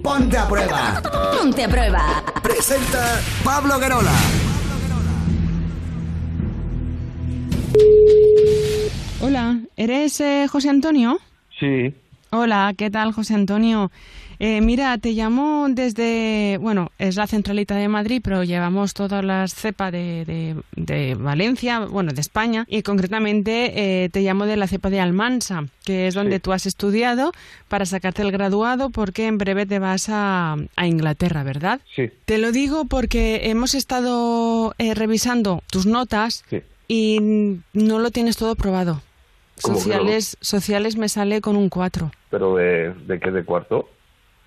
Ponte a prueba. Ponte a prueba. Presenta Pablo Guerola. Hola, ¿eres eh, José Antonio? Sí, Hola, ¿qué tal José Antonio? Eh, mira, te llamo desde, bueno, es la centralita de Madrid, pero llevamos todas las cepas de, de- de Valencia, bueno, de España, y concretamente eh, te llamo de la cepa de Almansa, que es donde Sí. tú has estudiado para sacarte el graduado, porque en breve te vas a, a Inglaterra, ¿verdad? sí, Te lo digo porque hemos estado eh, revisando tus notas sí. y no lo tienes todo probado. Sociales, sociales me sale con un 4. Pero de, de qué de cuarto?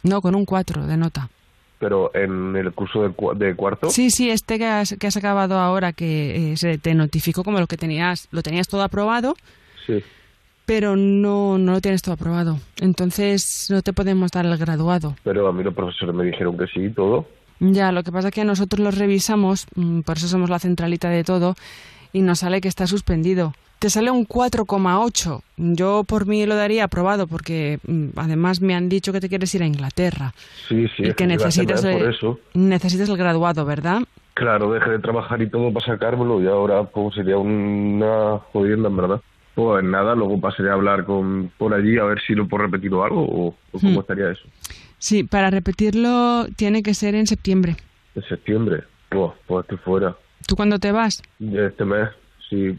No, con un 4 de nota. Pero en el curso de, de cuarto. Sí, sí, este que has, que has acabado ahora, que eh, se te notificó como lo que tenías, lo tenías todo aprobado, Sí. pero no, no lo tienes todo aprobado. Entonces no te podemos dar el graduado. Pero a mí los profesores me dijeron que sí todo. Ya, lo que pasa es que nosotros los revisamos, mm, por eso somos la centralita de todo, y nos sale que está suspendido. Te sale un 4,8. Yo por mí lo daría aprobado porque mm, además me han dicho que te quieres ir a Inglaterra Sí, sí. y que necesitas, por eso. necesitas el graduado, ¿verdad? Claro, dejé de trabajar y todo para sacármelo y ahora pues sería una jodienda en verdad. Pues nada, luego pasaré a hablar con por allí a ver si lo puedo repetir o algo o, o cómo Hmm. estaría eso. Sí, para repetirlo tiene que ser en septiembre. En septiembre. Pues, pues estoy fuera. ¿Tú cuándo te vas? Este mes. Si,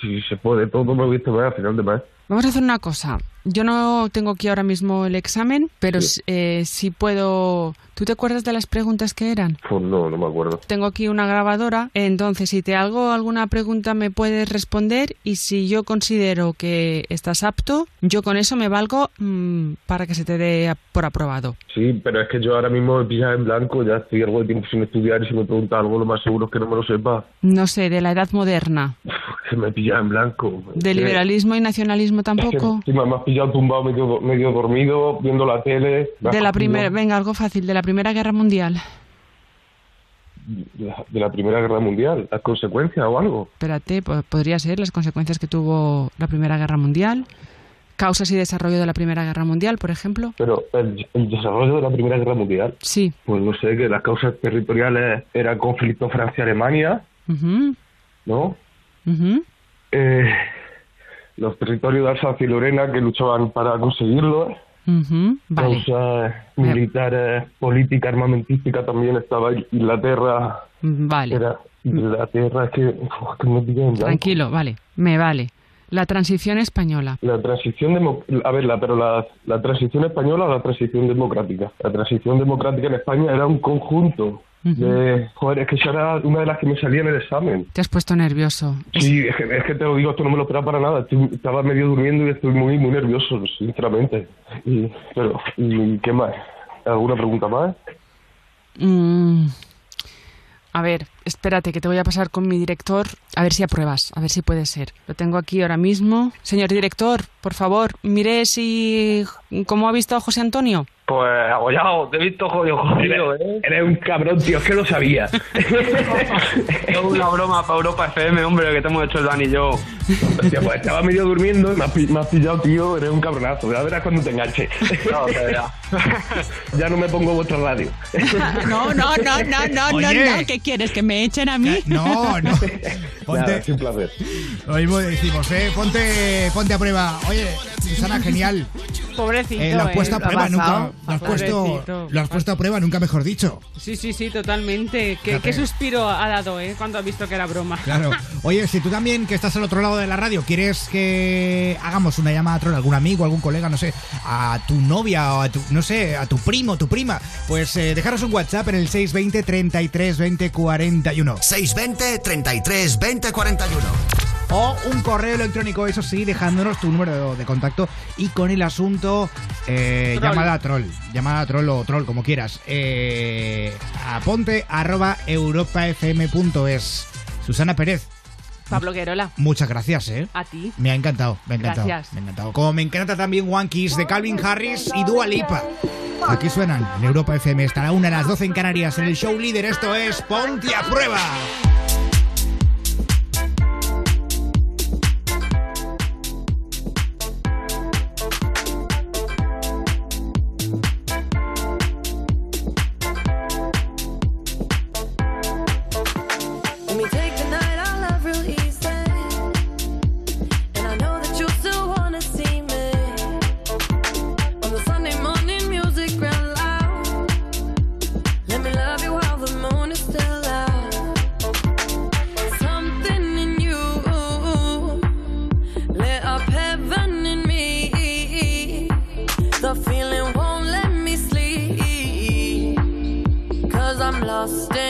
si se puede, todo me este mes a final de mes. Vamos a hacer una cosa. Yo no tengo aquí ahora mismo el examen, pero Sí. eh, sí puedo... ¿Tú te acuerdas de las preguntas que eran? Pues no, no me acuerdo. Tengo aquí una grabadora, entonces si te hago alguna pregunta me puedes responder y si yo considero que estás apto, yo con eso me valgo mm, para que se te dé por aprobado. Sí, pero es que yo ahora mismo me pillas en blanco, ya estoy algo de tiempo sin estudiar y si me pregunta algo lo más seguro es que no me lo sepa. No sé, de la edad moderna, Uf, que me pillas en blanco. De liberalismo y nacionalismo es que tampoco. me has pillado tumbado medio, do- medio dormido, viendo la tele. De la primera, venga, algo fácil, de la Primera Guerra Mundial. De la, de la Primera Guerra Mundial, las consecuencias o algo. Espérate, po- podría ser las consecuencias que tuvo la Primera Guerra Mundial, causas y desarrollo de la Primera Guerra Mundial, por ejemplo. Pero el, el desarrollo de la Primera Guerra Mundial, Sí. pues no sé, que las causas territoriales era el conflicto Francia-Alemania, Ujú, ¿no? ujú. Eh, los territorios de Alsacia y Lorena que luchaban para conseguirlo. Ujú, Vale, causas militares, política armamentística también estaba Inglaterra, vale. era Inglaterra, es que, uf, que en. Tranquilo, vale, me vale. La transición española. La transición demo- a ver, la, pero la, la transición española o la transición democrática. La transición democrática en España era un conjunto de, joder, es que esa era una de las que me salía en el examen. Te has puesto nervioso. Sí, es que, es que te lo digo, esto no me lo esperaba para nada. Estoy- estaba medio durmiendo y estoy muy, muy nervioso, sinceramente. Y, pero, ¿y qué más? ¿Alguna pregunta más? Mm, A ver, espérate, que te voy a pasar con mi director, a ver si apruebas, a ver si puede ser. Lo tengo aquí ahora mismo. Señor director, por favor, mire si... ¿Cómo ha visto a José Antonio? Pues abollado, te he visto jodido, jodido, ¿eh? Eres un cabrón, tío, es que lo sabía. Es una broma para Europa FM, hombre, que te hemos hecho el Dani y yo. Hostia, pues estaba medio durmiendo y me has, pi- me has pillado, tío, eres un cabronazo. Ya verás cuando te enganche. No, te verás. ya no me pongo vuestra radio. No, no, no, no, no, Oye. no, no. ¿Qué quieres? ¿Que me echen a mí? No, no. Nada, Ponte, es un placer. lo mismo decimos, ¿eh? Ponte, ponte a prueba. Oye, Susana, genial. Pobrecito. Eh, lo has puesto a ¿eh? prueba, nunca. Lo has puesto, Pobrecito. lo has puesto a prueba, nunca mejor dicho. Sí, sí, sí, totalmente. ¿Qué, Fíjate. qué suspiro ha dado, eh? Cuando ha visto que era broma. Claro. Oye, si tú también, que estás al otro lado de la radio, quieres que hagamos una llamada a troll, algún amigo, algún colega, no sé, a tu novia o a tu, no sé, a tu primo, tu prima, pues eh, dejaros un WhatsApp en el 620 33 20 41. 620 33 20 41. O un correo electrónico, eso sí, dejándonos tu número de contacto y con el asunto eh, Troll. llamada a troll. Llamada a troll o troll, como quieras. Eh, aponte arroba europafm.es. Susana Pérez, Pablo Guerola, muchas gracias, ¿eh? a ti. Me ha encantado, me ha encantado. Gracias. Me ha encantado. Como me encanta también One Kiss de Calvin Harris y Dua Lipa. Aquí suenan en Europa FM. Estará una a las 12 en Canarias en el show líder. Esto es Ponte a Prueba. lost in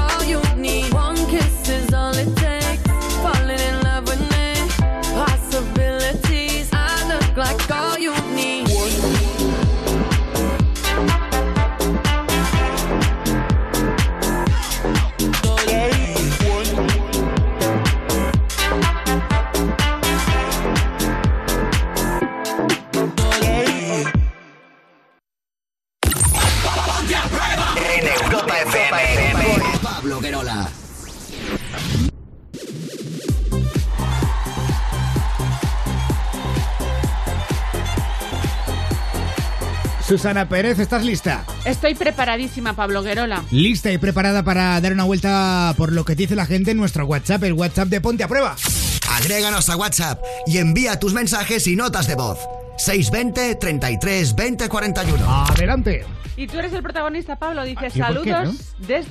Susana Pérez, ¿estás lista? Estoy preparadísima, Pablo Guerola. Lista y preparada para dar una vuelta por lo que dice la gente en nuestro WhatsApp, el WhatsApp de Ponte a Prueba. Agréganos a WhatsApp y envía tus mensajes y notas de voz. 620 33 20 41. Adelante. Y tú eres el protagonista, Pablo. Dice ah, saludos desde